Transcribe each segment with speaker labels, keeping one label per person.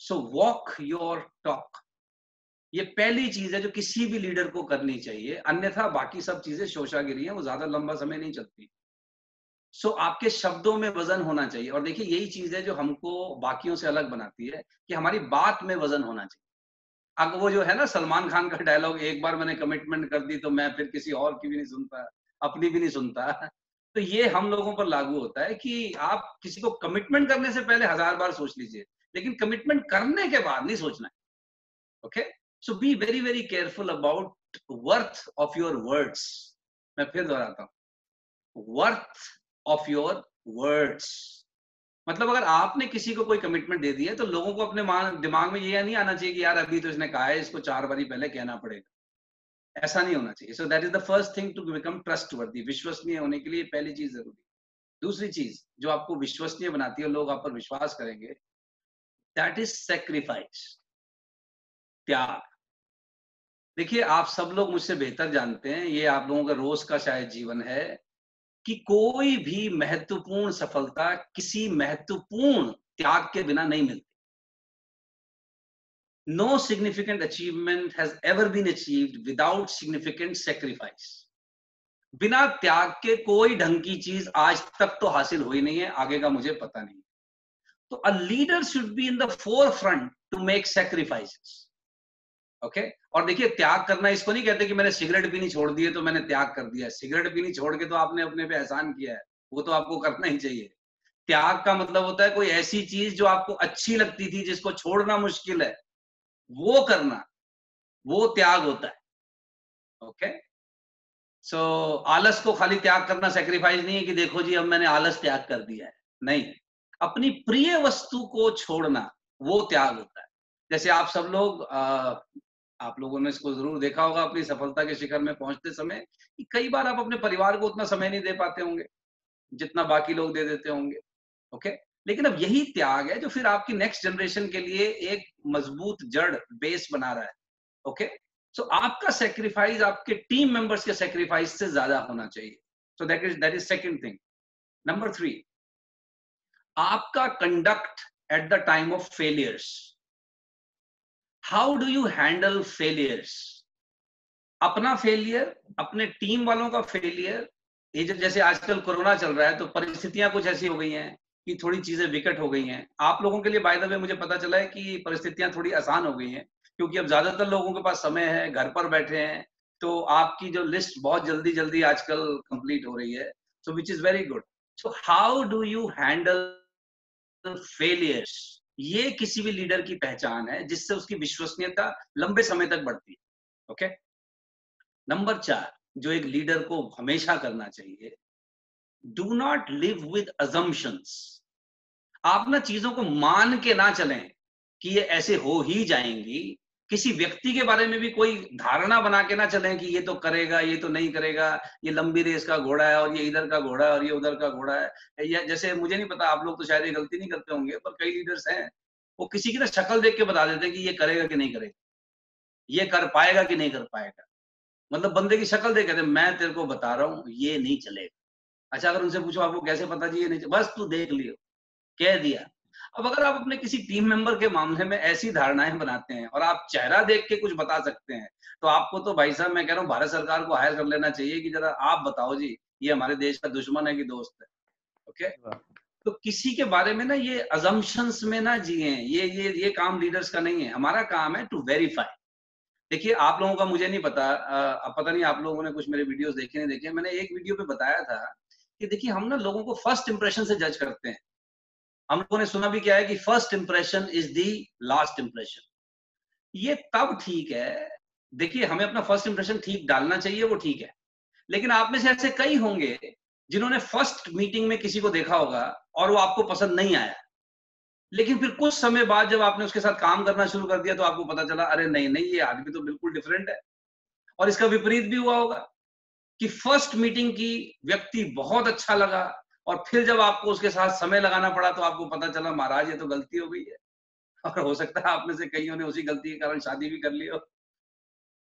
Speaker 1: So walk your talk ये पहली चीज़ है जो किसी भी लीडर को करनी चाहिए अन्यथा बाकी सब चीज़ें शोशागिरी है वो ज़्यादा लंबा समय नहीं चलती। सो so, आपके शब्दों में वज़न होना चाहिए। और देखिए यही चीज़ है जो हमको बाकियों से अलग बनाती है कि हमारी बात में वज़न होना चाहिए। अब वो जो है ना सलमान खान का डायलॉग एक बार मैंने कमिटमेंट कर दी तो मैं फिर किसी और की भी नहीं सुनता अपनी भी नहीं सुनता। तो ये हम लोगों पर लागू होता है कि आप किसी को कमिटमेंट करने से पहले हज़ार बार सोच लीजिए। लेकिन कमिटमेंट करने के बाद नहीं सोचना है। Okay so be very very careful about worth of your words मैं फिर दोहराता हूँ। वर्थ ऑफ़ योर वर्ड्स मतलब अगर आपने किसी को कोई कमिटमेंट दे दिया तो लोगों को अपने दिमाग में ये नहीं आना चाहिए कि यार अभी तो इसने कहा है, इसको चार बारी पहले कहना पड़ेगा। ऐसा नहीं होना चाहिए। So that is the first thing to become trustworthy विश्वसनीय होने के लिए पहली चीज़ ज़रूरी दूसरी चीज़ जो आपको विश्वसनीय बनाती है लोग आप पर विश्वास करेंगे दैट इज़ सेक्रीफाइस त्याग. देखिए, आप सब लोग मुझसे बेहतर जानते हैं, ये आप लोगों का रोज का शायद जीवन है, कि कोई भी महत्वपूर्ण सफलता किसी महत्वपूर्ण त्याग के बिना नहीं मिलती। No significant achievement has ever been achieved without significant sacrifice बिना त्याग के कोई ढंग की चीज़ आज तक तो हासिल हुई नहीं है, आगे का मुझे पता नहीं। तो a leader should be in the forefront to make sacrifices okay? और देखिए, त्याग करना इसको नहीं कहते कि मैंने सिगरेट पीनी छोड़ दी है तो मैंने त्याग कर दिया सिगरेट पीनी छोड़ के तो आपने अपने पे एहसान किया है। वो तो आपको करना ही चाहिए। त्याग का मतलब होता है कोई ऐसी चीज़ जो आपको अच्छी लगती थी, जिसको छोड़ना मुश्किल है। वो करना। वो त्याग होता है। ओके सो आलस को खाली त्याग करना सेक्रीफाइस नहीं है कि देखो जी, अब मैंने आलस त्याग कर दिया है। नहीं। अपनी प्रिय वस्तु को छोड़ना वो त्याग होता है। जैसे आप सब लोग आ, आप लोगों ने इसको ज़रूर देखा होगा अपनी सफलता के शिखर में पहुँचते समय कि कई बार आप अपने परिवार को उतना समय नहीं दे पाते होंगे जितना बाकी लोग दे देते होंगे ओके? लेकिन अब यही त्याग है जो फिर आपकी नेक्स्ट जनरेशन के लिए एक मज़बूत जड़ बेस बना रहा है ओके? सो so, आपका सेक्रीफाइस आपके टीम मेंबर्स के सेक्रीफाइस से ज़्यादा होना चाहिए। So that is that is second thing number three आपका conduct at the time of failures how do you handle failures अपना फेलियर अपने टीम वालों का फेलियर ये जब जैसे आजकल कोरोना चल रहा है तो परिस्थितियाँ कुछ ऐसी हो गई हैं कि थोड़ी चीज़ें विकट हो गई हैं। आप लोगों के लिए बाय द वे मुझे पता चला है कि परिस्थितियाँ थोड़ी आसान हो गई हैं, क्योंकि अब ज़्यादातर लोगों के पास समय है, घर पर बैठे हैं तो आपकी जो लिस्ट बहुत जल्दी जल्दी आजकल कंप्लीट हो रही है so which is very good so how do you handle failures ये किसी भी लीडर की पहचान है, जिससे उसकी विश्वसनीयता लंबे समय तक बढ़ती है ओके नंबर चार, जो एक लीडर को हमेशा करना चाहिए do not live with assumptions आप ना चीज़ों को मान के ना चलें कि ये ऐसे हो ही जाएँगी किसी व्यक्ति के बारे में भी कोई धारणा बना के ना चले कि ये तो करेगा, ये तो नहीं करेगा, ये लंबी रेस का घोड़ा है और ये इधर का घोड़ा है और ये उधर का घोड़ा है। या जैसे मुझे नहीं पता, आप लोग तो शायद ये गलती नहीं करते होंगे, पर कई लीडर्स हैं, वो किसी की ना शक्ल देख के बता देते हैं कि ये करेगा कि नहीं करेगा, ये कर पाएगा कि नहीं कर पाएगा। मतलब बंदे की शक्ल देख कहते मैं तेरे को बता रहा हूँ, ये नहीं चलेगा। अच्छा अगर उनसे पूछो, आपको कैसे पता जी ये नहीं बस तू देख लियो, कह दिया। अब अगर आप अपने किसी टीम मेंबर के मामले में ऐसी धारणाएँ बनाते हैं और आप चेहरा देख के कुछ बता सकते हैं तो आपको तो भाई साहब मैं कह रहा हूँ भारत सरकार को हायर कर लेना चाहिए कि जरा आप बताओ जी ये हमारे देश का दुश्मन है कि दोस्त है ओके तो किसी के बारे में ना ये अजम्पन्स में ना जिए ये ये ये काम लीडर्स का नहीं है हमारा काम है टू वेरीफाई देखिए आप लोगों का मुझे नहीं पता अब पता नहीं आप लोगों ने कुछ मेरे वीडियोस देखे नहीं देखे मैंने एक वीडियो पे बताया था कि देखिए हम ना लोगों को फ़र्स्ट इंप्रेशन से जज करते हैं। हम लोगों ने सुना भी क्या है कि first impression is the last impression ये तब ठीक है, देखिए हमें अपना फ़र्स्ट इंप्रेशन ठीक डालना चाहिए, वो ठीक है। लेकिन आप में से ऐसे कई होंगे जिन्होंने फ़र्स्ट मीटिंग में किसी को देखा होगा और वो आपको पसंद नहीं आया। लेकिन फिर कुछ समय बाद जब आपने उसके साथ काम करना शुरू कर दिया तो आपको पता चला, अरे नहीं नहीं, ये आदमी तो बिल्कुल डिफरेंट है। और इसका विपरीत भी हुआ होगा कि फ़र्स्ट मीटिंग की व्यक्ति बहुत अच्छा लगा और फिर जब आपको उसके साथ समय लगाना पड़ा तो आपको पता चला, महाराज, ये तो गलती हो गई है। और हो सकता है आप में से कईयों ने उसी गलती के कारण शादी भी कर ली हो।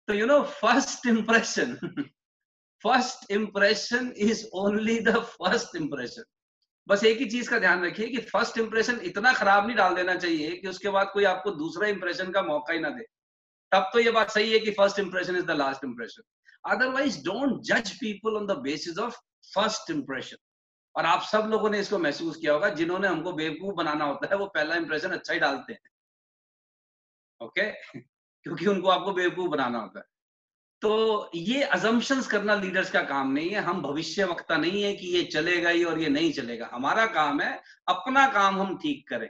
Speaker 1: तो you know first impression first impression is only the first impression बस एक ही चीज़ का ध्यान रखिए कि फ़र्स्ट इंप्रेशन इतना खराब नहीं डाल देना चाहिए कि उसके बाद कोई आपको दूसरा इंप्रेशन का मौका ही ना दे। तब तो ये बात सही है कि first impression is the last impression otherwise don't जज people on the basis of first impression और आप सब लोगों ने इसको महसूस किया होगा, जिन्होंने हमको बेवकूफ़ बनाना होता है, वो पहला इंप्रेशन अच्छा ही डालते हैं। ओके क्योंकि उनको आपको बेवकूफ़ बनाना होता है। तो ये अजम्पन्स करना लीडर्स का काम नहीं है। हम भविष्य वक्ता नहीं है कि ये चलेगा ही और ये नहीं चलेगा। हमारा काम है, अपना काम हम ठीक करें।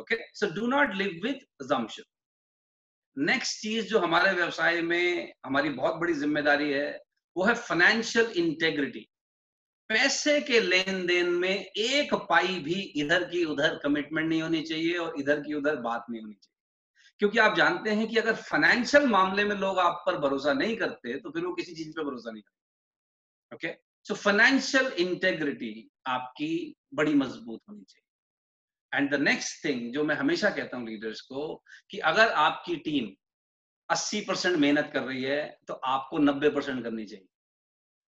Speaker 1: Okay so do not live with assumption next चीज़ जो हमारे व्यवसाय में हमारी बहुत बड़ी ज़िम्मेदारी है, वो है फाइनेंशियल इंटेग्रिटी पैसे के लेन देन में एक पाई भी इधर की उधर कमिटमेंट नहीं होनी चाहिए और इधर की उधर बात नहीं होनी चाहिए। क्योंकि आप जानते हैं कि अगर फाइनेंशियल मामले में लोग आप पर भरोसा नहीं करते तो फिर वो किसी चीज़ पर भरोसा नहीं करते। ओके सो फाइनेंशियल इंटेग्रिटी आपकी बड़ी मज़बूत होनी चाहिए। एंड द नेक्स्ट थिंग जो मैं हमेशा कहता हूँ लीडर्स को कि अगर आपकी टीम 80 परसेंट मेहनत कर रही है तो आपको 90 परसेंट करनी चाहिए।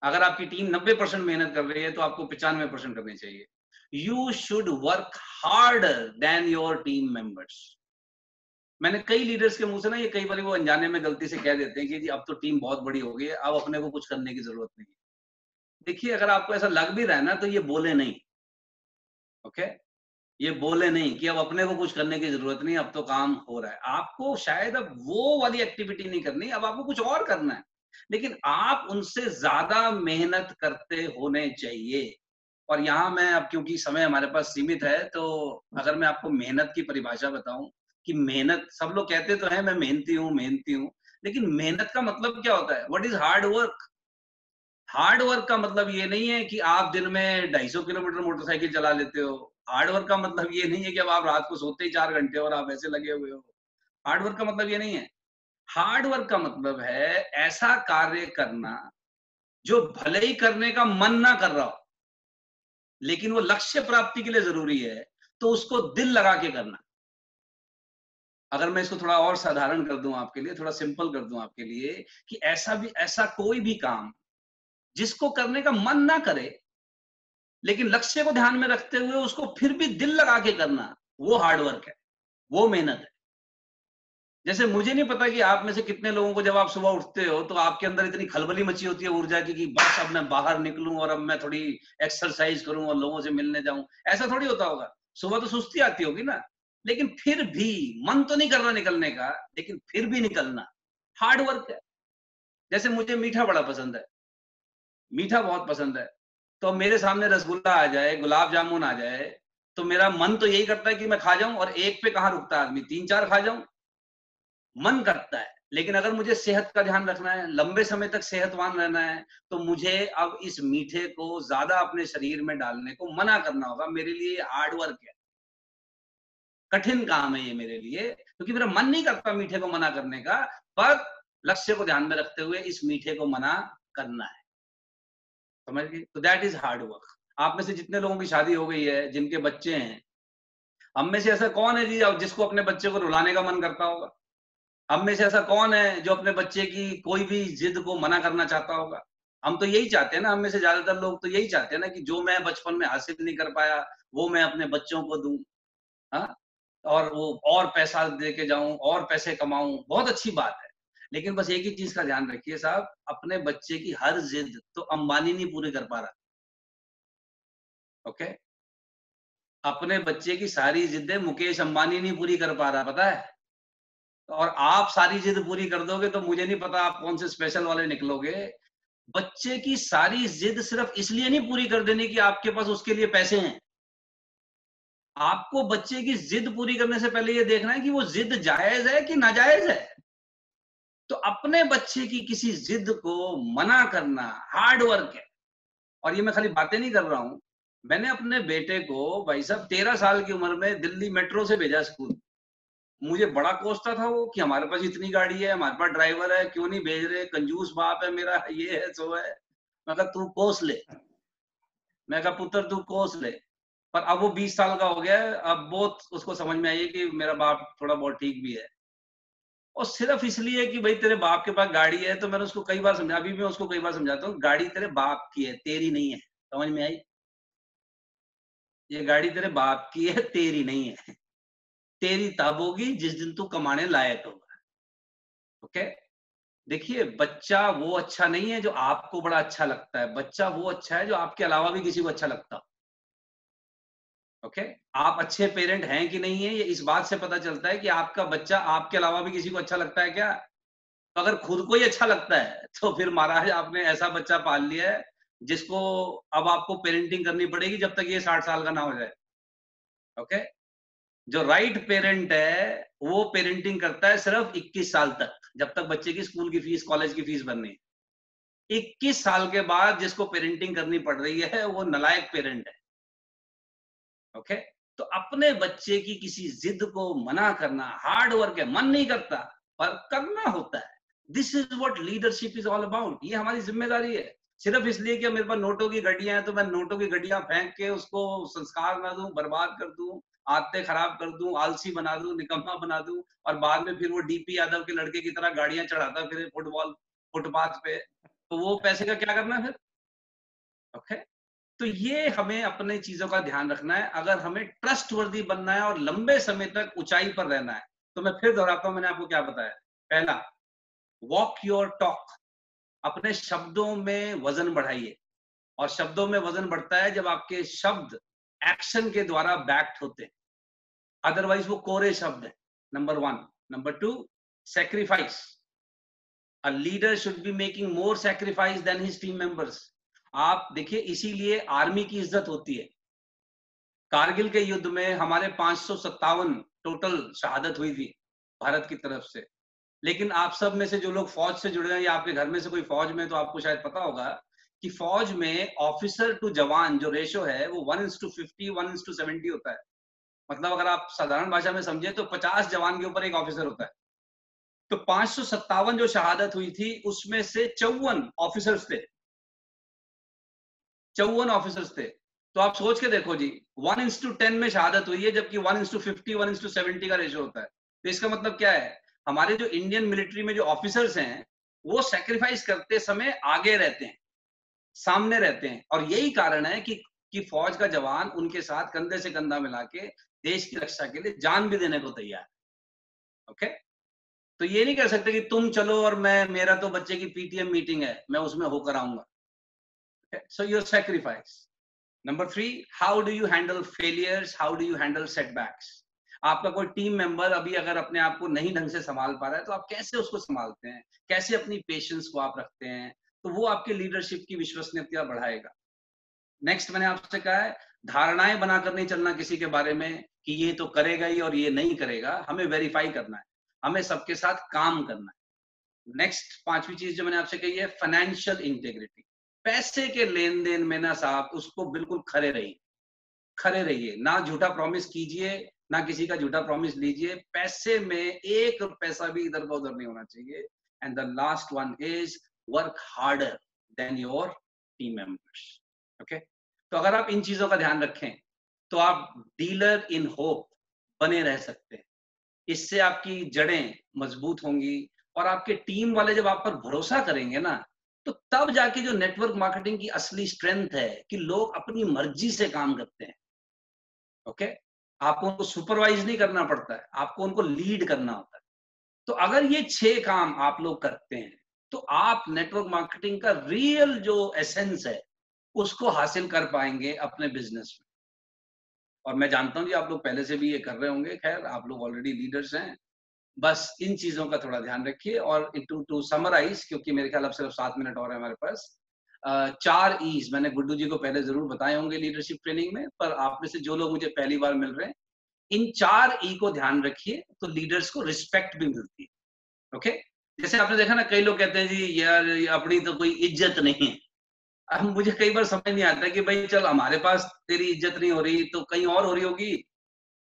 Speaker 1: अगर आपकी टीम 90 परसेंट मेहनत कर रही है तो आपको पिचानवे परसेंट करनी चाहिए। You should work harder than your team members मैंने कई लीडर्स के मुँह से ना, ये कई बार वो अनजाने में गलती से कह देते हैं कि जी, अब तो टीम बहुत बड़ी हो गई है, अब अपने को कुछ करने की ज़रूरत नहीं देखिए, अगर आपको ऐसा लग भी रहा है ना तो ये बोले नहीं। ओके ये बोले नहीं कि अब अपने को कुछ करने की ज़रूरत नहीं, अब तो काम हो रहा है। आपको शायद अब वो वाली एक्टिविटी नहीं करनी, अब आपको कुछ और करना है। लेकिन आप उनसे ज़्यादा मेहनत करते होने चाहिए। और यहाँ मैं अब क्योंकि समय हमारे पास सीमित है तो अगर मैं आपको मेहनत की परिभाषा बताऊँ कि मेहनत, सब लोग कहते तो है, मैं मेहनती हूँ मेहनती हूँ, लेकिन मेहनत का मतलब क्या होता है? What is hard work hard work का मतलब ये नहीं है कि आप दिन में ढाई सौ किलोमीटर मोटरसाइकिल चला लेते हो। हार्ड वर्क का मतलब ये नहीं है कि अब आप रात को सोते ही चार घंटे और आप ऐसे लगे हुए हो। हार्ड वर्क का मतलब ये नहीं है। हार्ड वर्क का मतलब है ऐसा कार्य करना जो भले ही करने का मन ना कर रहा हो, लेकिन वो लक्ष्य प्राप्ति के लिए ज़रूरी है तो उसको दिल लगा के करना। अगर मैं इसको थोड़ा और साधारण कर दूँ आपके लिए, थोड़ा सिंपल कर दूँ आपके लिए, कि ऐसा भी, ऐसा कोई भी काम जिसको करने का मन ना करे, लेकिन लक्ष्य को ध्यान में रखते हुए उसको फिर भी दिल लगा के करना, वो हार्डवर्क है, वो मेहनत है। जैसे मुझे नहीं पता कि आप में से कितने लोगों को जब आप सुबह उठते हो तो आपके अंदर इतनी खलबली मची होती है ऊर्जा की कि बस अब मैं बाहर निकलूं और अब मैं थोड़ी एक्सरसाइज करूँ और लोगों से मिलने जाऊँ। ऐसा थोड़ी होता होगा। सुबह तो सुस्ती आती होगी ना। लेकिन फिर भी मन तो नहीं करना निकलने का, लेकिन फिर भी निकलना। हार्ड वर्क है। जैसे मुझे मीठा बड़ा पसंद है। मीठा बहुत पसंद है। तो मेरे सामने रसगुल्ला आ जाए, गुलाब जामुन आ जाए तो मेरा मन तो यही करता है कि मैं खा जाऊँ और एक पे कहाँ रुकता है आदमी? तीन चार खा जाऊँ? मन करता है। लेकिन अगर मुझे सेहत का ध्यान रखना है, लंबे समय तक सेहतवान रहना है तो मुझे अब इस मीठे को ज़्यादा अपने शरीर में डालने को मना करना होगा। मेरे लिए हार्ड वर्क है। कठिन काम है ये मेरे लिए, क्योंकि तो मेरा मन नहीं करता मीठे को मना करने का, पर लक्ष्य को ध्यान में रखते हुए इस मीठे को मना करना है। समझ गए तो दैट इज़ हार्ड वर्क आप में से जितने लोगों की शादी हो गई है, जिनके बच्चे हैं, हम में से ऐसा कौन है जी, जिसको अपने बच्चे को रुलाने का मन करता होगा? हम में से ऐसा कौन है जो अपने बच्चे की कोई भी जिद को मना करना चाहता होगा? हम तो यही चाहते हैं ना, हम में से ज़्यादातर लोग तो यही चाहते हैं ना कि जो मैं बचपन में हासिल नहीं कर पाया, वो मैं अपने बच्चों को दूँ। हाँ? और वो और पैसा दे के जाऊँ, और पैसे कमाऊं, बहुत अच्छी बात है। लेकिन बस एक ही चीज़ का ध्यान रखिए साहब, अपने बच्चे की हर जिद तो अंबानी नहीं पूरी कर पा रहा। ओके? अपने बच्चे की सारी जिद्दें मुकेश अंबानी नहीं पूरी कर पा रहा, पता है? और आप सारी जिद पूरी कर दोगे तो मुझे नहीं पता आप कौन से स्पेशल वाले निकलोगे। बच्चे की सारी जिद सिर्फ़ इसलिए नहीं पूरी कर देनी कि आपके पास उसके लिए पैसे हैं। आपको बच्चे की जिद पूरी करने से पहले ये देखना है कि वो जिद जायज़ है कि नाजायज है। तो अपने बच्चे की किसी जिद को मना करना हार्ड वर्क है। और ये मैं खाली बातें नहीं कर रहा हूँ। मैंने अपने बेटे को भाई साहब तेरह साल की उम्र में दिल्ली मेट्रो से भेजा स्कूल। मुझे बड़ा कोसता था वो कि हमारे पास इतनी गाड़ी है, हमारे पास ड्राइवर है, क्यों नहीं भेज रहे? कंजूस बाप है मेरा, ये है, सो है। मैं कहा, तू कोस ले। मैं कहा, पुत्र, तू कोस ले। पर अब वो बीस साल का हो गया है, अब बहुत उसको समझ में आई कि मेरा बाप थोड़ा बहुत ठीक भी है। और सिर्फ़ इसलिए कि भाई, तेरे बाप के पास गाड़ी है तो मैंने उसको कई बार समझा, अभी मैं उसको कई बार समझाता हूँ, गाड़ी तेरे बाप की है, तेरी नहीं है। समझ में आई? ये गाड़ी तेरे बाप की है, तेरी नहीं है। तेरी तब होगी जिस दिन तू कमाने लायक होगा। ओके देखिए, बच्चा वो अच्छा नहीं है जो आपको बड़ा अच्छा लगता है। बच्चा वो अच्छा है जो आपके अलावा भी किसी को अच्छा लगता ओके okay? आप अच्छे पेरेंट हैं कि नहीं है, ये इस बात से पता चलता है कि आपका बच्चा आपके अलावा भी किसी को अच्छा लगता है क्या? तो अगर खुद को ही अच्छा लगता है तो फिर महाराज आपने ऐसा बच्चा पाल लिया है जिसको अब आपको पेरेंटिंग करनी पड़ेगी जब तक ये साठ साल का ना हो जाए। ओके जो राइट पेरेंट है, वो पेरेंटिंग करता है सिर्फ़ 21 साल तक, जब तक बच्चे की स्कूल की फ़ीस कॉलेज की फ़ीस भरनी 21 साल के बाद जिसको पेरेंटिंग करनी पड़ रही है, वो नलायक पेरेंट है। ओके तो अपने बच्चे की किसी जिद को मना करना हार्ड वर्क है, मन नहीं करता, पर करना होता है। This is what leadership is all about ये हमारी ज़िम्मेदारी है। सिर्फ़ इसलिए कि मेरे पास नोटों की गड्डियाँ हैं तो मैं नोटों की गड्डियाँ फेंक के उसको संस्कार ना दूँ, बर्बाद कर दूँ। आते खराब कर दूँ, आलसी बना दूँ, निकम्मा बना दूँ और बाद में फिर वो डीपी यादव के लड़के की तरह गाड़ियाँ चढ़ाता फिर फुटबॉल फुटपाथ पे। तो वो पैसे का क्या करना फिर? ओके तो ये हमें अपने चीज़ों का ध्यान रखना है। अगर हमें ट्रस्ट वर्दी बनना है और लंबे समय तक ऊंचाई पर रहना है तो मैं फिर दोहराता हूँ, मैंने आपको क्या बताया। पहला वॉक योर टॉक अपने शब्दों में वज़न बढ़ाइए। और शब्दों में वज़न बढ़ता है जब आपके शब्द एक्शन के द्वारा बैक्ट होते हैं। अदरवाइज़ वो कोरे शब्द है number one number two sacrifice a leader should be making more sacrifice than his team members आप देखिए, इसीलिए आर्मी की इज़्ज़त होती है। कारगिल के युद्ध में हमारे पाँच टोटल शहादत हुई थी, भारत की तरफ़ से। लेकिन आप सब में से जो लोग फौज से जुड़े हैं या आपके घर में से कोई फौज में तो आपको शायद पता होगा कि फौज में ऑफिसर टू जवान जो रेशो है, वो one is to fifty one is to seventy होता है। मतलब अगर आप साधारण भाषा में समझे तो पचास जवान के ऊपर एक ऑफिसर होता है। तो पाँच जो शहादत हुई थी, उसमें से चौवन ऑफिसर्स थे। चौवन ऑफिसर्स थे। तो आप सोच के देखो जी वन इंस टू टेन में शहादत हुई है, जबकि one is to fifty one is to seventy का रेशो होता है। तो इसका मतलब क्या है? हमारे जो इंडियन मिलिट्री में जो ऑफिसर्स हैं, वो सेक्रीफाइस करते समय आगे रहते हैं। सामने रहते हैं। और यही कारण है कि कि फौज का जवान उनके साथ कंधे से कंधा मिला के देश की रक्षा के लिए जान भी देने को तैयार ओके? तो ये नहीं कह सकते कि तुम चलो और मैं, मेरा तो बच्चे की पीटीएम मीटिंग है, मैं उसमें होकर आऊँगा। So your sacrifice number three how do you handle failures how do you handle setbacks आपका कोई टीम मेंबर अभी अगर अपने आप को नहीं ढंग से संभाल पा रहा है तो आप कैसे उसको संभालते हैं? कैसे अपनी पेशेंस को आप रखते हैं? तो वो आपके लीडरशिप की विश्वसनीयता बढ़ाएगा। नेक्स्ट मैंने आपसे कहा है, धारणाएँ बनाकर नहीं चलना किसी के बारे में कि ये तो करेगा ही और ये नहीं करेगा, हमें वेरीफाई करना है, हमें सबके साथ काम करना है। नेक्स्ट पांचवी चीज़ जो मैंने आपसे कही है फाइनेंशियल इंटेग्रिटी पैसे के लेन देन में ना साहब, उसको बिल्कुल खरे रहिए खरे रहिए। ना झूठा प्रॉमिस कीजिए, ना किसी का झूठा प्रॉमिस लीजिए। पैसे में एक पैसा भी इधर का उधर नहीं होना चाहिए। And the last one is work harder than your team members okay तो अगर आप इन चीज़ों का ध्यान रखें तो आप डीलर इन होप बने रह सकते हैं। इससे आपकी जड़ें मज़बूत होंगी और आपके टीम वाले जब आप पर भरोसा करेंगे ना तो तब जाके जो नेटवर्क मार्केटिंग की असली स्ट्रेंथ है कि लोग अपनी मर्ज़ी से काम करते हैं ओके okay? आपको उनको सुपरवाइज नहीं करना पड़ता है, आपको उनको लीड करना होता है। तो अगर ये छह काम आप लोग करते हैं तो आप नेटवर्क मार्केटिंग का रियल जो एसेंस है, उसको हासिल कर पाएँगे अपने बिज़नेस में। और मैं जानता हूँ कि आप लोग पहले से भी ये कर रहे होंगे। खैर, आप लोग ऑलरेडी लीडर्स हैं। बस इन चीज़ों का थोड़ा ध्यान रखिए और टू टू समराइज क्योंकि मेरे ख्याल अब सिर्फ़ सात मिनट और है हमारे पास चार ईज मैंने गुड्डू जी को पहले ज़रूर बताए होंगे लीडरशिप ट्रेनिंग में, पर आप में से जो लोग मुझे पहली बार मिल रहे हैं, इन चार ई को ध्यान रखिए तो लीडर्स को रिस्पेक्ट भी मिलती है। ओके जैसे आपने देखा ना कई लोग कहते हैं जी यार अपनी तो कोई इज़्ज़त नहीं है। अब मुझे कई बार समझ नहीं आता कि भाई चल हमारे पास तेरी इज़्ज़त नहीं हो रही तो कहीं और हो रही होगी।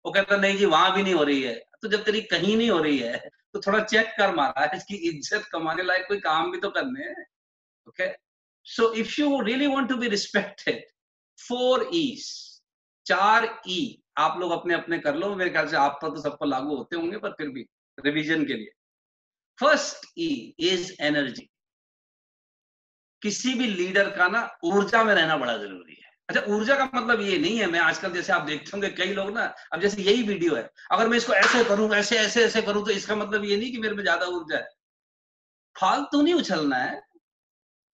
Speaker 1: वो कहता नहीं जी वहाँ भी नहीं हो रही है। तो जब तेरी कहीं नहीं हो रही है तो थोड़ा चेक कर मारा है इसकी इज़्ज़त कमाने लायक कोई काम भी तो करने okay so if you really want to be respected four Es चार ई e, आप लोग अपने अपने कर लो। मेरे ख्याल से आप पर तो सबको लागू होते होंगे पर फिर भी रिविजन के लिए। फ़र्स्ट ई इज़ एनर्जी किसी भी लीडर का ना ऊर्जा में रहना बड़ा ज़रूरी है। अच्छा ऊर्जा का मतलब ये नहीं है, मैं आजकल जैसे आप देखते होंगे कई लोग ना, अब जैसे यही वीडियो है, अगर मैं इसको ऐसे करूँ, ऐसे ऐसे ऐसे करूँ तो इसका मतलब ये नहीं कि मेरे में ज़्यादा ऊर्जा है। फालतू नहीं उछलना है।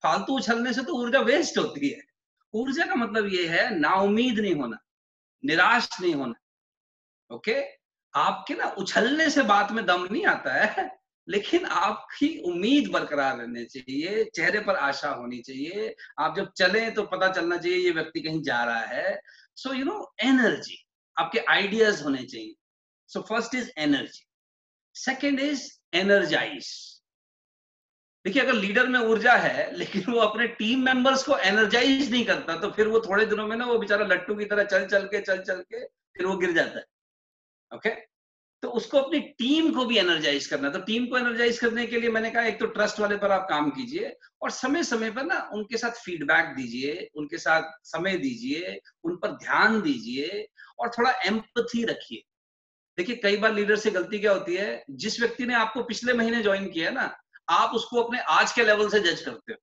Speaker 1: फालतू उछलने से तो ऊर्जा वेस्ट होती है। ऊर्जा का मतलब ये है नाउमीद नहीं होना, निराश नहीं होना ओके आपके ना उछलने से बात में दम नहीं आता है। लेकिन आपकी उम्मीद बरकरार रहनी चाहिए, चेहरे पर आशा होनी चाहिए। आप जब चले तो पता चलना चाहिए ये व्यक्ति कहीं जा रहा है। सो यू नो एनर्जी आपके आइडियाज़ होने चाहिए। So first is energy second is energize देखिए, अगर लीडर में ऊर्जा है, लेकिन वो अपने टीम मेंबर्स को एनर्जाइज नहीं करता तो फिर वो थोड़े दिनों में ना वो बेचारा लट्टू की तरह चल चल के चल चल के, फिर वो गिर जाता है। Okay okay? तो उसको अपनी टीम को भी एनर्जाइज करना तो टीम को एनर्जाइज करने के लिए मैंने कहा, एक तो ट्रस्ट वाले पर आप काम कीजिए और समय समय पर ना उनके साथ फीडबैक दीजिए, उनके साथ समय दीजिए, उन पर ध्यान दीजिए और थोड़ा एम्पथी रखिए। देखिए, कई बार लीडर से गलती क्या होती है? जिस व्यक्ति ने आपको पिछले महीने ज्वाइन किया ना, आप उसको अपने आज के लेवल से जज करते हो।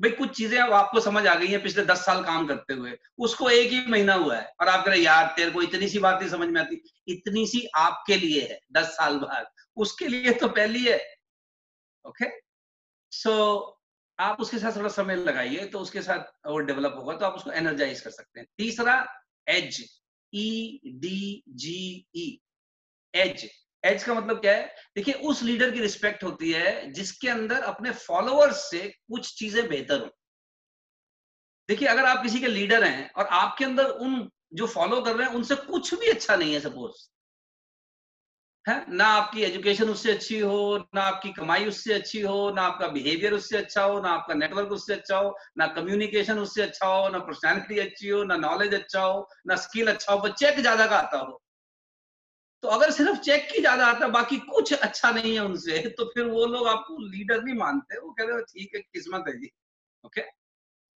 Speaker 1: भाई कुछ चीज़ें अब आपको समझ आ गई हैं पिछले दस साल काम करते हुए। उसको एक ही महीना हुआ है। और आप कह रहे यार तेरे को इतनी सी बात नहीं समझ में आती। इतनी सी आपके लिए है दस साल बाद। उसके लिए तो पहली है। ओके सो so, आप उसके साथ थोड़ा समय लगाइए तो उसके साथ वो डेवलप होगा तो आप उसको एनर्जाइज कर सकते हैं। तीसरा edge E D G E edge edge का मतलब क्या है? देखिए, उस लीडर की रिस्पेक्ट होती है जिसके अंदर अपने फॉलोअर्स से कुछ चीज़ें बेहतर हो। देखिए, अगर आप किसी के लीडर हैं और आपके अंदर उन जो फॉलो कर रहे हैं, उनसे कुछ भी अच्छा नहीं है सपोज़ है? ना आपकी एजुकेशन उससे अच्छी हो, ना आपकी कमाई उससे अच्छी हो, ना आपका बिहेवियर उससे अच्छा हो, ना आपका नेटवर्क उससे अच्छा हो, ना कम्युनिकेशन उससे अच्छा हो, ना पर्सनैलिटी अच्छी हो, ना नॉलेज अच्छा हो, ना स्किल अच्छा हो, बच्चे ज़्यादा का आता हो। तो अगर सिर्फ़ चेक की ज़्यादा आता बाकी कुछ अच्छा नहीं है उनसे तो फिर वो लोग आपको लीडर नहीं मानते। वो कह रहे ठीक है, किस्मत है जी। ओके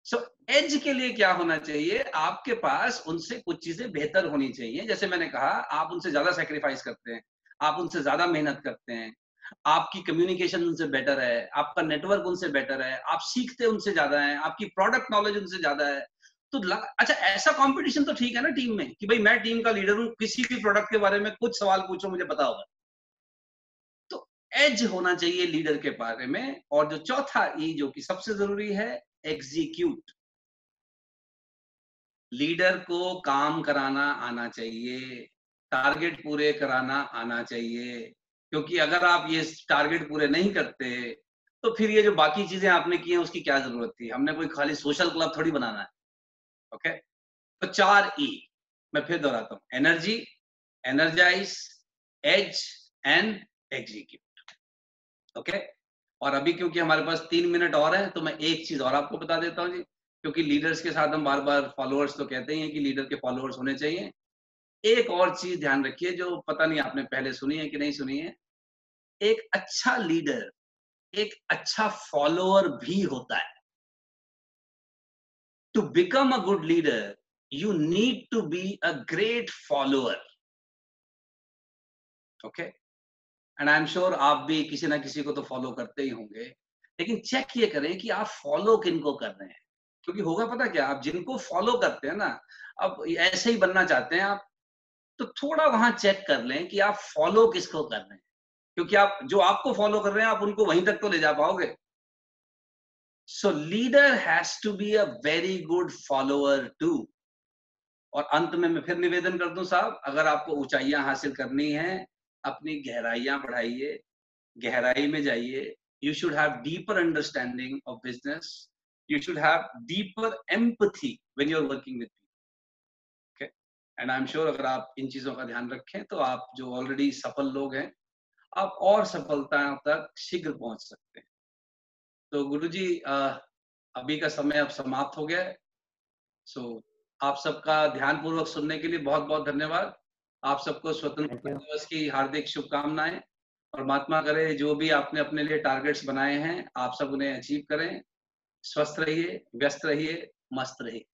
Speaker 1: सो एज के लिए क्या होना चाहिए? आपके पास उनसे कुछ चीज़ें बेहतर होनी चाहिए। जैसे मैंने कहा, आप उनसे ज़्यादा सेक्रीफाइस करते हैं, आप उनसे ज़्यादा मेहनत करते हैं, आपकी कम्युनिकेशन उनसे बेटर है, आपका नेटवर्क उनसे बेटर है, आप सीखते उनसे ज़्यादा है, आपकी प्रोडक्ट नॉलेज उनसे ज़्यादा है तो अच्छा ऐसा कंपटीशन तो ठीक है ना टीम में कि भाई मैं टीम का लीडर हूँ, किसी भी प्रोडक्ट के बारे में कुछ सवाल पूछो, मुझे पता होगा। तो एज होना चाहिए लीडर के बारे में और जो चौथा ई जो कि सबसे ज़रूरी है एग्जीक्यूट लीडर को काम कराना आना चाहिए टारगेट पूरे कराना आना चाहिए, क्योंकि अगर आप ये टारगेट पूरे नहीं करते तो फिर ये जो बाकी चीज़ें आपने की हैं, उसकी क्या ज़रूरत थी? हमने कोई खाली सोशल क्लब थोड़ी बनाना है। ओके? तो चार ई e, मैं फिर दोहराता हूँ। Energy energize edge and execute okay? और अभी क्योंकि हमारे पास तीन मिनट और है तो मैं एक चीज़ और आपको बता देता हूँ जी। क्योंकि लीडर्स के साथ हम बार बार फॉलोअर्स तो कहते ही हैं कि लीडर के फॉलोअर्स होने चाहिए। एक और चीज़ ध्यान रखिए जो पता नहीं आपने पहले सुनी है कि नहीं सुनी है। एक अच्छा लीडर एक अच्छा फॉलोअर भी होता है। To become a good leader, you need to be a great follower. Okay? And I am sure आप भी किसी ना किसी को तो फॉलो करते ही होंगे। लेकिन चेक ये करें कि आप फॉलो किनको कर रहे हैं? क्योंकि होगा पता क्या? आप जिनको फॉलो करते हैं ना अब ऐसे ही बनना चाहते हैं आप तो थोड़ा वहाँ चेक कर लें कि आप फॉलो किसको कर रहे हैं? क्योंकि आप जो आपको फॉलो कर रहे हैं आप उनको वहीं तक तो ले जा पाओगे। So leader has to be a very good follower too और अंत में मैं फिर निवेदन कर दूँ साहब, अगर आपको ऊंचाइयाँ हासिल करनी है, अपनी गहराइयाँ बढ़ाइए, गहराई में जाइए you should have deeper understanding of business you should have deeper empathy when you working with and I am sure अगर आप इन चीज़ों का ध्यान रखें तो आप जो ऑलरेडी सफल लोग हैं, आप और सफलता तक शीघ्र पहुँच सकते हैं। तो गुरु जी अभी का समय अब समाप्त हो गया है। सो आप सबका ध्यान पूर्वक सुनने के लिए बहुत बहुत धन्यवाद। आप सबको स्वतंत्रता दिवस की हार्दिक शुभकामनाएँ। और महात्मा करे जो भी आपने अपने लिए टारगेट्स बनाए हैं आप सब उन्हें अचीव करें। स्वस्थ रहिए व्यस्त रहिए मस्त रहिए।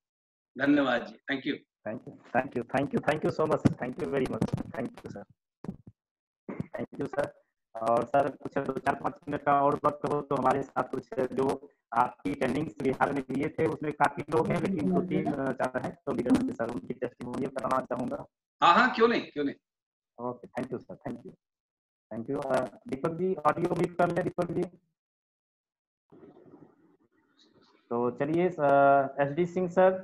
Speaker 1: धन्यवाद जी। Thank you
Speaker 2: thank you thank you thank you thank you so much thank you very much thank you sir thank you sir और सर कुछ दो चार पाँच मिनट का और वक्त हो तो हमारे साथ कुछ जो आपकी ट्रेनिंग बिहार में दिए थे उसमें काफ़ी लोग हैं लेकिन दो तीन चार हैं तो लीडर से सर उनकी टेस्टिमोनियल कराना चाहूँगा।
Speaker 1: हाँ हाँ क्यों नहीं क्यों नहीं।
Speaker 2: Okay thank you sir thank you thank you Deepak ji audio भी कर ले दीपक जी। तो चलिए S D Singh sir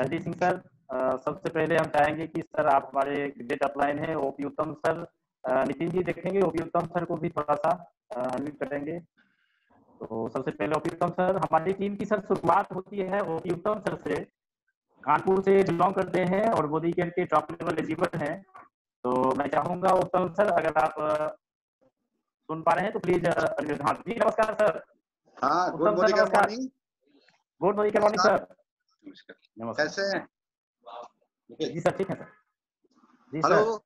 Speaker 2: S D Singh sir सबसे पहले हम चाहेंगे कि सर आप हमारे ग्रेट अपलाइन है ओपी उत्तम सर नितिन जी देखेंगे उत्तम सर को भी थोड़ा सा अनम्यूट करेंगे। तो सबसे पहले ओपी उत्तम सर हमारी टीम की सर शुरुआत होती है ओपी सर से। कानपुर से बिलोंग करते हैं और मोदी केयर के टॉप लेवल एलिजिबल हैं। तो मैं चाहूँगा उत्तम सर अगर आप सुन पा रहे हैं तो प्लीज़ हाँ जी नमस्कार सर।
Speaker 3: हाँ good morning good morning
Speaker 2: good morning morning sir
Speaker 3: नमस्कार। कैसे हैं?
Speaker 2: जी सर ठीक है सर।
Speaker 3: जी हेलो।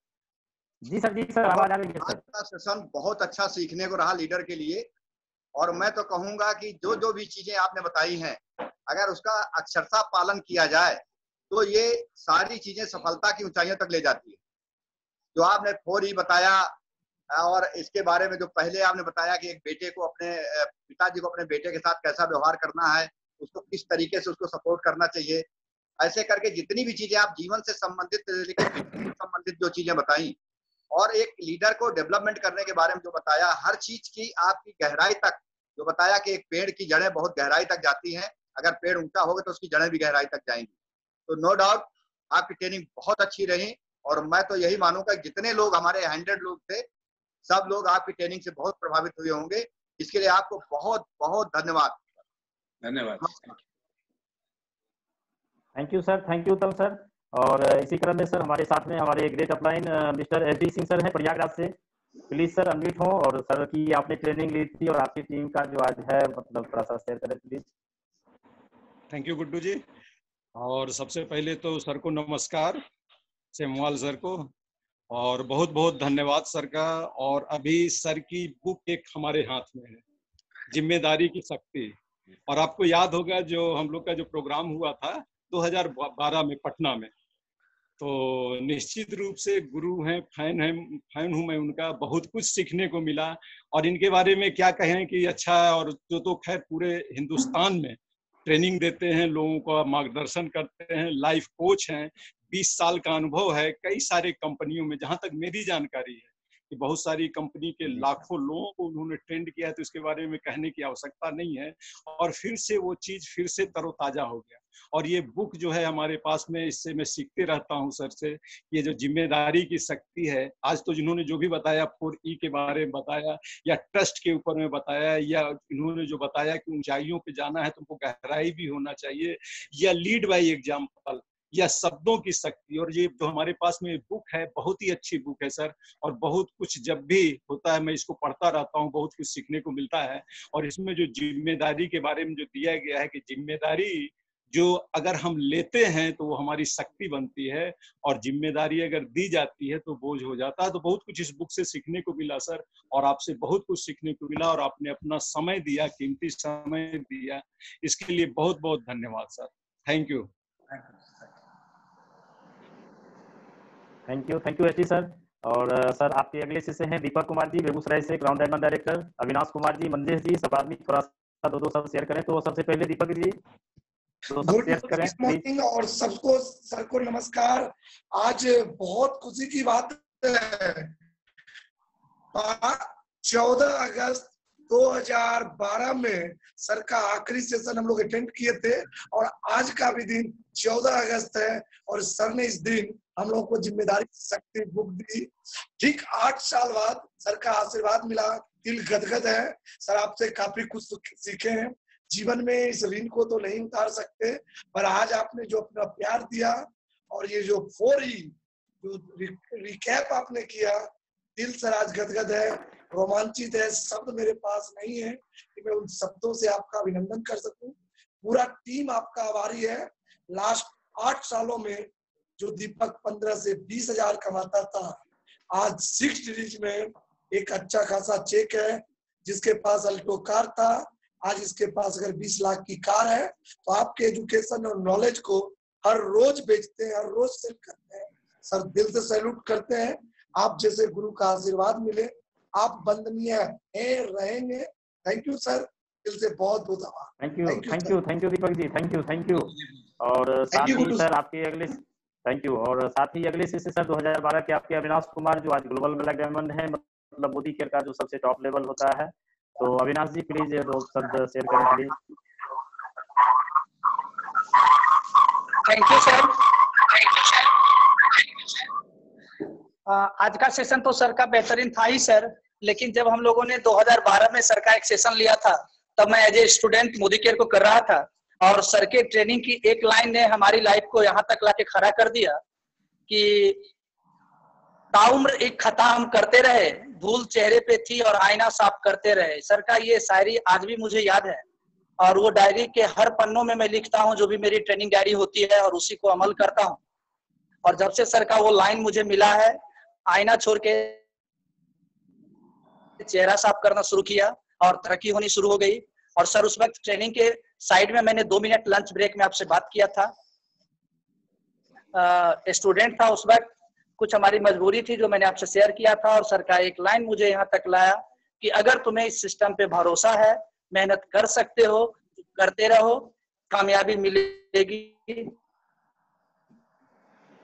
Speaker 2: जी सर जी सर, आवाज़ आ रही है सर
Speaker 3: का सेशन बहुत अच्छा सीखने को रहा लीडर के लिए और मैं तो कहूँगा कि जो जो भी चीज़ें आपने बताई हैं, अगर उसका अक्षरता पालन किया जाए तो ये सारी चीज़ें सफलता की ऊंचाइयों तक ले जाती है। जो आपने फोर ही बताया और इसके बारे में जो पहले आपने बताया कि एक बेटे को अपने पिताजी को अपने बेटे के साथ कैसा व्यवहार करना है, उसको किस तरीके से उसको सपोर्ट करना चाहिए, ऐसे करके जितनी भी चीज़ें आप जीवन से संबंधित संबंधित जो चीज़ें बताई और एक लीडर को डेवलपमेंट करने के बारे में जो बताया हर चीज़ की आपकी गहराई तक जो बताया कि एक पेड़ की जड़ें बहुत गहराई तक जाती हैं अगर पेड़ ऊँचा होगा तो उसकी जड़ें भी गहराई तक जाएँगी। तो नो डाउट आपकी ट्रेनिंग बहुत अच्छी रही और मैं तो यही मानूँगा जितने लोग हमारे हंड्रेड लोग थे सब लोग आपकी ट्रेनिंग से बहुत प्रभावित हुए होंगे। इसके लिए आपको बहुत बहुत धन्यवाद।
Speaker 1: धन्यवाद।
Speaker 2: Thank you sir thank you तम सर और इसी क्रम में सर हमारे साथ में हमारे great upline mister S Singh sir हैं प्रयागराज से। प्लीज़ सर अनम्यूट हो और सर की आपने ट्रेनिंग ली थी और आपकी टीम का जो आज है मतलब थोड़ा सा शेयर करें please
Speaker 4: thank you Guddu ji. और सबसे पहले तो सर को नमस्कार, सेमवाल सर को। और बहुत बहुत धन्यवाद सर का। और अभी सर की बुक एक हमारे हाथ में है, ज़िम्मेदारी की शक्ति। और आपको याद होगा जो हम लोग का जो प्रोग्राम हुआ था 2012 में, पटना में। तो निश्चित रूप से गुरु हैं, फ़ैन हैं, फ़ैन हूँ मैं उनका। बहुत कुछ सीखने को मिला और इनके बारे में क्या कहें कि अच्छा है और जो तो खैर पूरे हिंदुस्तान में ट्रेनिंग देते हैं, लोगों का मार्गदर्शन करते हैं, लाइफ कोच हैं। 20 साल का अनुभव है कई सारे कंपनियों में, जहाँ तक मेरी जानकारी है। कि बहुत सारी कंपनी के लाखों लोगों को उन्होंने ट्रेंड किया है तो इसके बारे में कहने की आवश्यकता नहीं है। और फिर से वो चीज़ फिर से तरोताजा हो गया। और ये बुक जो है हमारे पास में इससे मैं सीखते रहता हूँ सर से ये जो ज़िम्मेदारी की शक्ति है आज तो जिन्होंने जो भी बताया फोर ई के बारे में बताया या ट्रस्ट के ऊपर में बताया या इन्होंने जो बताया कि ऊंचाइयों पे जाना है तुमको गहराई भी होना चाहिए या लीड बाई एग्ज़ाम्पल या शब्दों की शक्ति। और ये जो हमारे पास में बुक है, बहुत ही अच्छी बुक है सर। और बहुत कुछ जब भी होता है, मैं इसको पढ़ता रहता हूँ, बहुत कुछ सीखने को मिलता है। और इसमें जो ज़िम्मेदारी के बारे में जो दिया गया है कि ज़िम्मेदारी जो अगर हम लेते हैं तो वो हमारी शक्ति बनती है। और ज़िम्मेदारी अगर दी जाती है तो बोझ हो जाता है। तो बहुत कुछ इस बुक से सीखने को मिला सर। और आपसे बहुत कुछ सीखने को मिला और आपने अपना समय दिया, कीमती समय दिया। इसके लिए बहुत बहुत धन्यवाद sir. Thank you.
Speaker 2: Thank you thank you S sir और सर आपके अगले शिष्य हैं दीपक कुमार जी बेगूसराय से ground diamond director Avinash Kumar ji Manjesh ji सब आदमी थोड़ा सा दो दो सब शेयर करें। तो सबसे पहले दीपक जी
Speaker 5: मॉर्निंग और सबको सर को नमस्कार। आज बहुत खुशी की बात है। चौदह अगस्त 2012 में सर का आखिरी सेशन हम लोग अटेंड किए थे और आज का भी दिन 14 अगस्त है और सर ने इस दिन हम लोग को ज़िम्मेदारी, शक्ति दी ठीक आठ साल बाद सर का आशीर्वाद मिला, दिल गदगद है। सर, आपसे काफ़ी कुछ सीखे हैं। जीवन में इस ऋण को तो नहीं उतार सकते, पर आज आपने जो अपना प्यार दिया और ये जो फोर ही जो रिकैप आपने किया, दिल सर आज गदगद है, रोमांचित है, शब्द मेरे पास नहीं है, कि मैं उन शब्दों से आपका अभिनंदन कर सकूँ। पूरा टीम आपका आभारी है। लास्ट आठ सालों में जो दीपक पंद्रह से बीस हज़ार कमाता था आज सिक्स डिजिट में एक अच्छा खासा चेक है जिसके पास अल्टो कार था आज इसके पास अगर 20 लाख की कार है तो आपके एजुकेशन और नॉलेज को हर रोज बेचते हैं हर रोज सेल करते हैं। सर दिल से सैल्यूट करते हैं। आप जैसे गुरु का आशीर्वाद मिले। आप बंदनीय है रहेंगे। थैंक यू सर दिल से बहुत बहुत आभार।
Speaker 2: Thank you thank you thank you Deepak ji thank you thank you और साथ ही सर आपके अगले थैंक यू और साथ ही अगले से सर 2012 के आपके अविनाश कुमार जो आज ग्लोबल ब्लैक डायमंड है मतलब मोदी केयर का जो सबसे टॉप लेवल होता है। तो अविनाश जी प्लीज़ दो शब्द शेयर करें प्लीज़
Speaker 6: थैंक यू सर आज का सेशन तो सर का बेहतरीन था ही सर लेकिन जब हम लोगों ने 2012 में सर का एक सेशन लिया था तब मैं as a student Modi care को कर रहा था। और सर के ट्रेनिंग की एक लाइन ने हमारी लाइफ को यहाँ तक लाके खड़ा कर दिया कि ताउम्र एक खता हम करते रहे, धूल चेहरे पे थी और आईना साफ़ करते रहे। सर का ये शायरी आज भी मुझे याद है और वो डायरी के हर पन्नों में मैं लिखता हूँ, जो भी मेरी ट्रेनिंग डायरी होती है और उसी को अमल करता हूँ। और जब से सर का वो लाइन मुझे मिला है, आईना छोड़ के चेहरा साफ़ करना शुरू किया और तरक्की होनी शुरू हो गई और सर उस वक्त ट्रेनिंग के साइड में मैंने दो मिनट लंच ब्रेक में आपसे बात किया था। स्टूडेंट था उस वक्त, कुछ हमारी मजबूरी थी जो मैंने आपसे शेयर किया था और सर का एक लाइन मुझे यहाँ तक लाया कि अगर तुम्हें इस सिस्टम पे भरोसा है, मेहनत कर सकते हो, करते रहो, कामयाबी मिलेगी।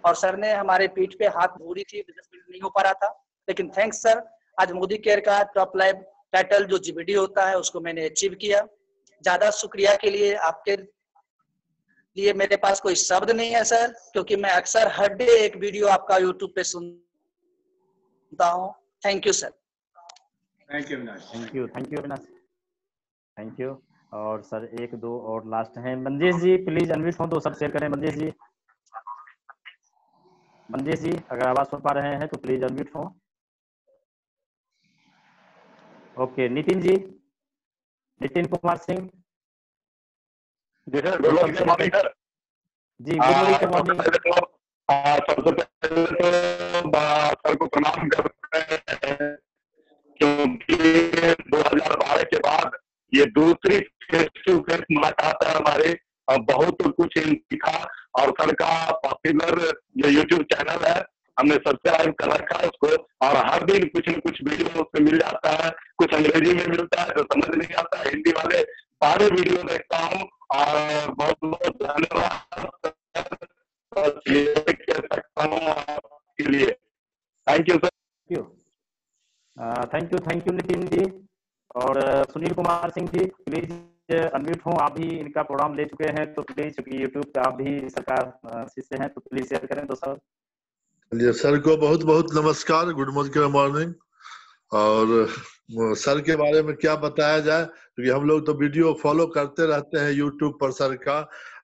Speaker 6: और सर ने हमारे पीठ पे हाथ भूरी थी बिज़नेस नहीं हो पा रहा था। लेकिन थैंक्स सर आज मोदी केयर का टॉप लाइव टाइटल जो जीबीडी होता है, उसको मैंने अचीव किया। ज़्यादा शुक्रिया के लिए आपके लिए मेरे पास कोई शब्द नहीं है सर क्योंकि मैं अक्सर हर डे एक वीडियो आपका यूट्यूब पे सुनता हूँ। Thank you sir
Speaker 1: thank you
Speaker 2: thank you thank you thank you और सर एक दो और लास्ट हैं। मंजेश जी प्लीज़ अनम्यूट हो दो सब शेयर करें मंजेश जी। मंजेश जी अगर आवाज़ सुन पा रहे हैं तो प्लीज़ अनम्यूट हो। ओके नितिन जी नितिन कुमार सिंह।
Speaker 7: जी सर गुड मॉर्निंग सर।
Speaker 2: जी गुड मॉर्निंग
Speaker 7: पहले तो सबसे पहले तो सर को प्रणाम करते हैं। क्योंकि 2012 के बाद ये दूसरी फेस टू फेस मुलाकात है हमारे। बहुत कुछ सीखा और सर का पॉपुलर जो यूट्यूब चैनल है। हमने सब्सक्राइब कर रखा है उसको और हर दिन कुछ न कुछ वीडियो उसमें मिल जाता है। कुछ अंग्रेज़ी में मिलता है तो समझ नहीं आता हिंदी वाले सारे वीडियो देखता हूँ और बहुत बहुत धन्यवाद। लिए thank you sir
Speaker 2: thank you thank you Nitin ji और सुनील कुमार सिंह जी प्लीज़ अनम्यूट हो। आप भी इनका प्रोग्राम ले चुके हैं तो प्लीज़ क्योंकि यूट्यूब पे आप भी सरकार अ, शिष्य हैं तो प्लीज़ शेयर करें तो सर।
Speaker 8: चलिए, सर को बहुत बहुत नमस्कार, गुड मॉर्निंग मॉर्निंग। और सर के बारे में क्या बताया जाए, क्योंकि हम लोग तो वीडियो फॉलो करते रहते हैं यूट्यूब पर सर का,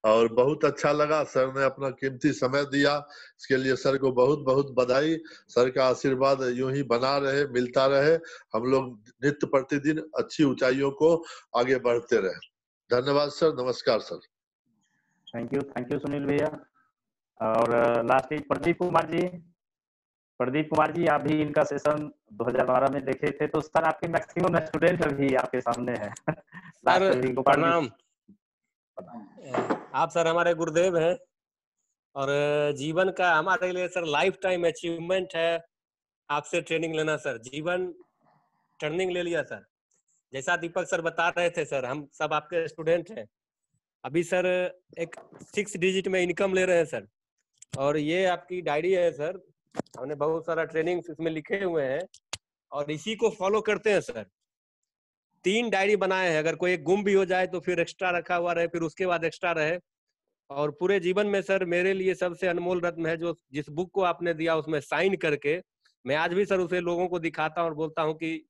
Speaker 8: और बहुत अच्छा लगा। सर ने अपना कीमती समय दिया, इसके लिए सर को बहुत बहुत बधाई। सर का आशीर्वाद यूँ ही बना रहे, मिलता रहे। हम लोग नित्य प्रतिदिन अच्छी ऊंचाइयों को आगे बढ़ते रहे। धन्यवाद, सर। नमस्कार, sir.
Speaker 2: Thank you thank you Sunil भैया। और लास्ट इज़ प्रदीप कुमार जी प्रदीप कुमार जी आप भी इनका सेशन 2012 में देखे थे तो सर आपके मैक्सिमम स्टूडेंट अभी आपके सामने है।
Speaker 9: सर प्रणाम। आप सर हमारे गुरुदेव हैं और जीवन का हमारे लिए सर लाइफ टाइम अचीवमेंट है। आपसे ट्रेनिंग लेना सर जीवन टर्निंग ले लिया सर जैसा दीपक सर बता रहे थे सर हम सब आपके स्टूडेंट हैं। अभी सर एक सिक्स डिजिट में इनकम ले रहे हैं सर और ये आपकी डायरी है, सर। हमने बहुत सारा ट्रेनिंग इसमें लिखे हुए हैं और इसी को फॉलो करते हैं, सर। तीन डायरी बनाए हैं। अगर कोई एक गुम भी हो जाए तो फिर एक्स्ट्रा रखा हुआ रहे, फिर उसके बाद एक्स्ट्रा रहे। और पूरे जीवन में, सर, मेरे लिए सबसे अनमोल रत्न है जो जिस बुक को आपने दिया, उसमें साइन करके, मैं आज भी, सर, उसे लोगों को दिखाता हूँ और बोलता हूँ कि,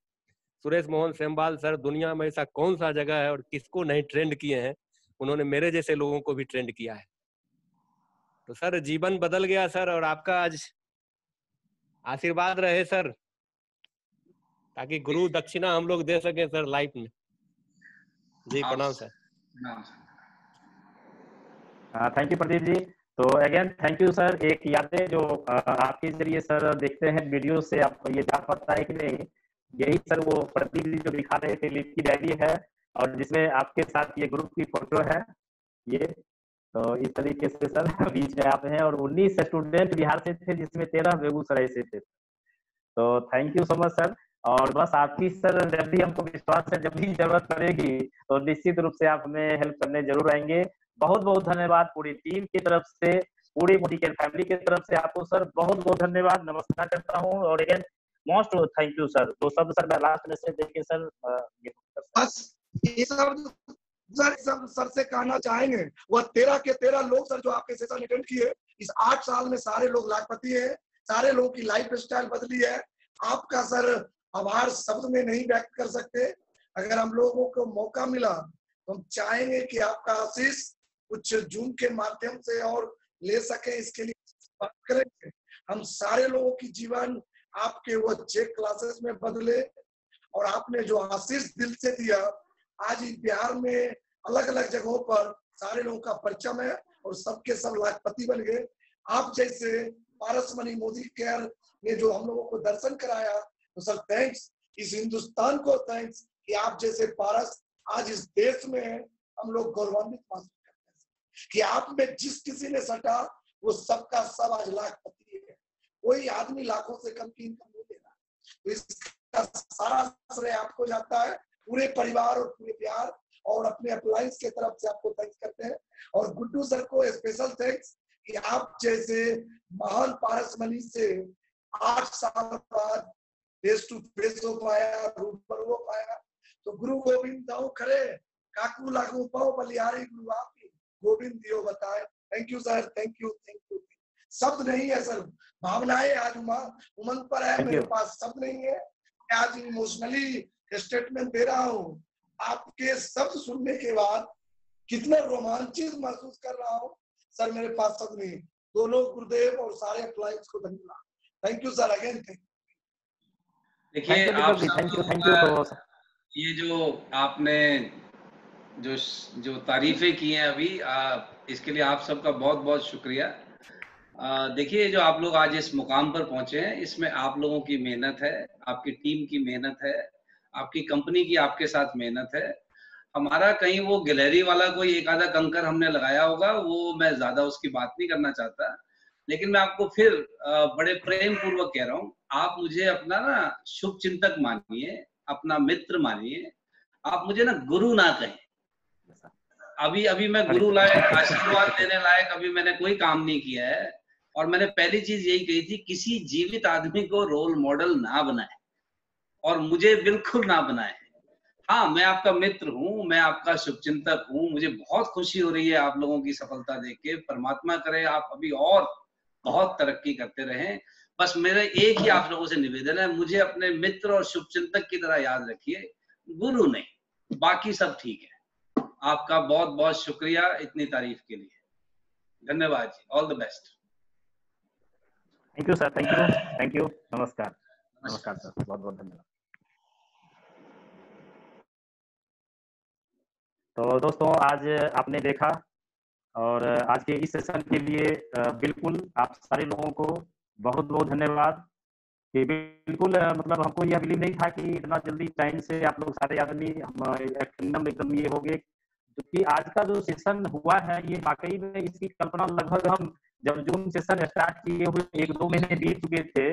Speaker 9: सुरेश मोहन सेमवाल, सर, दुनिया में ऐसा कौन सा जगह है और किसको नहीं ट्रेंड किए हैं? उन्होंने मेरे जैसे लोगों को भी ट्रेंड किया है। तो सर जीवन बदल गया सर और आपका आज आशीर्वाद रहे सर ताकि गुरु दक्षिणा हम लोग दे सके सर लाइफ में। जी प्रणाम sir.
Speaker 2: Thank you Pradeep ji. तो अगेन थैंक यू सर। एक यादें जो आपके ज़रिए सर देखते हैं वीडियो से आपको ये जान पड़ता है कि नहीं यही सर वो प्रदीप जी जो दिखा रहे थे लिख की डायरी है और जिसमें आपके साथ ये ग्रुप की फ़ोटो है। ये तो इस तरीके से सर बीच में आप हैं और 19 स्टूडेंट बिहार से थे, जिसमें तेरह बेगूसराय से थे। तो thank you so much sir और बस आपकी सर जब भी हमको विश्वास है, जब भी ज़रूरत पड़ेगी तो निश्चित रूप से आप हमें हेल्प करने ज़रूर आएँगे। बहुत बहुत धन्यवाद पूरी टीम की तरफ़ से, पूरी केयर फैमिली की तरफ़ से आपको सर बहुत बहुत धन्यवाद। नमस्कार करता हूँ और again most thank you sir तो सब सर मैं लास्ट में से देखिए सर
Speaker 5: ये सब सर सब सर से कहना चाहेंगे। वह तेरह के तेरह लोग सर जो आपके सेशन अटेंड किए। इस आठ साल में सारे लोग लाखपति हैं, सारे लोगों की लाइफ स्टाइल बदली है। आपका सर आभार शब्द में नहीं व्यक्त कर सकते। अगर हम लोगों को मौका मिला तो हम चाहेंगे कि आपका आशीष कुछ जूम के माध्यम से और ले सके, इसके लिए बात करेंगे। हम सारे लोगों की जीवन आपके वो चेक क्लासेस में बदले और आपने जो आशीष दिल से दिया आज इस बिहार में अलग अलग जगहों पर सारे लोगों का परिचय है और सबके सब लाखपति बन गए। आप जैसे पारस मनी मोदी केयर ने जो हम लोगों को दर्शन कराया तो सर थैंक्स इस हिंदुस्तान को थैंक्स कि आप जैसे पारस आज इस देश में हम लोग गौरवान्वित महसूस करते हैं कि आप में जिस किसी ने सटा, वो सबका सब आज लाखपति है। कोई आदमी लाखों से कम की इनकम नहीं दे रहा। तो इसका सारा श्रेय आपको जाता है। पूरे परिवार और पूरे प्यार और अपने अप्लायंस के तरफ़ से आपको थैंक्स करते हैं। और गुड्डू सर को स्पेशल थैंक्स कि आप जैसे महान पारस मनी से आठ साल बाद फेस टू फेस हो पाया रूपर हो पाया तो गुरु गोविंद दाऊ खरे काकू लागू पाओ बलिहारी गुरु आप गोविंद दियो बताए। Thank you sir thank you thank you शब्द नहीं है सर भावनाएँ आज उमंग पर है मेरे पास शब्द नहीं है। आज इमोशनली स्टेटमेंट दे रहा हूँ। आपके शब्द सुनने के बाद कितना रोमांचित महसूस कर रहा हूँ। सर मेरे पास शब्द नहीं। दोनों गुरुदेव और सारे अप्लायंस को धन्यवाद। Thank you sir again thank
Speaker 1: देखिए आप थैंक यू थैंक यू ये जो आपने जो जो तारीफें की हैं अभी आ, इसके लिए आप सबका बहुत बहुत शुक्रिया देखिए जो आप लोग आज इस मुकाम पर पहुँचे हैं इसमें आप लोगों की मेहनत है आपकी टीम की मेहनत है आपकी कंपनी की आपके साथ मेहनत है। हमारा कहीं वो गैलरी वाला कोई एक आधा कंकर हमने लगाया होगा, वो मैं ज़्यादा उसकी बात नहीं करना चाहता। लेकिन मैं आपको फिर बड़े प्रेम पूर्वक कह रहा हूँ, आप मुझे अपना ना शुभ चिंतक मानिए, अपना मित्र मानिए। आप मुझे ना गुरु ना कहें। अभी अभी मैं गुरु लायक, आशीर्वाद देने लायक अभी मैंने कोई काम नहीं किया है। और मैंने पहली चीज़ यही कही थी, किसी जीवित आदमी को रोल मॉडल ना बनाए। और मुझे बिल्कुल ना बनाए हाँ। मैं आपका मित्र हूँ मैं आपका शुभचिंतक हूँ मुझे बहुत खुशी हो रही है आप लोगों की सफलता देख के। परमात्मा करे आप अभी और बहुत तरक्की करते रहे। बस मेरा एक ही आप लोगों से निवेदन है मुझे अपने मित्र और शुभचिंतक की तरह याद रखिए गुरु नहीं बाकी सब ठीक है। आपका बहुत बहुत शुक्रिया इतनी तारीफ़ के लिए। धन्यवाद जी all the best
Speaker 2: thank you sir thank you thank you नमस्कार। नमस्कार। सर बहुत बहुत धन्यवाद। तो दोस्तों आज आपने देखा और आज के इस सेशन के लिए बिल्कुल आप सारे लोगों को बहुत बहुत धन्यवाद कि बिल्कुल मतलब हमको यह बिलीव नहीं था कि इतना जल्दी टाइम से आप लोग सारे आदमी एकदम एकदम ये हो गए। क्योंकि आज का जो सेशन हुआ है ये वाकई में इसकी कल्पना लगभग हम जब जून सेशन स्टार्ट किए हुए एक दो महीने बीत चुके थे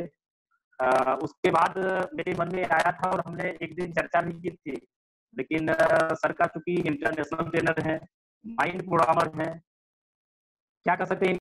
Speaker 2: आ, उसके बाद मेरे मन में आया था और हमने एक दिन चर्चा भी की थी। लेकिन सर का चूँकि इंटरनेशनल ट्रेनर है माइंड प्रोग्रामर है क्या कर सकते हैं?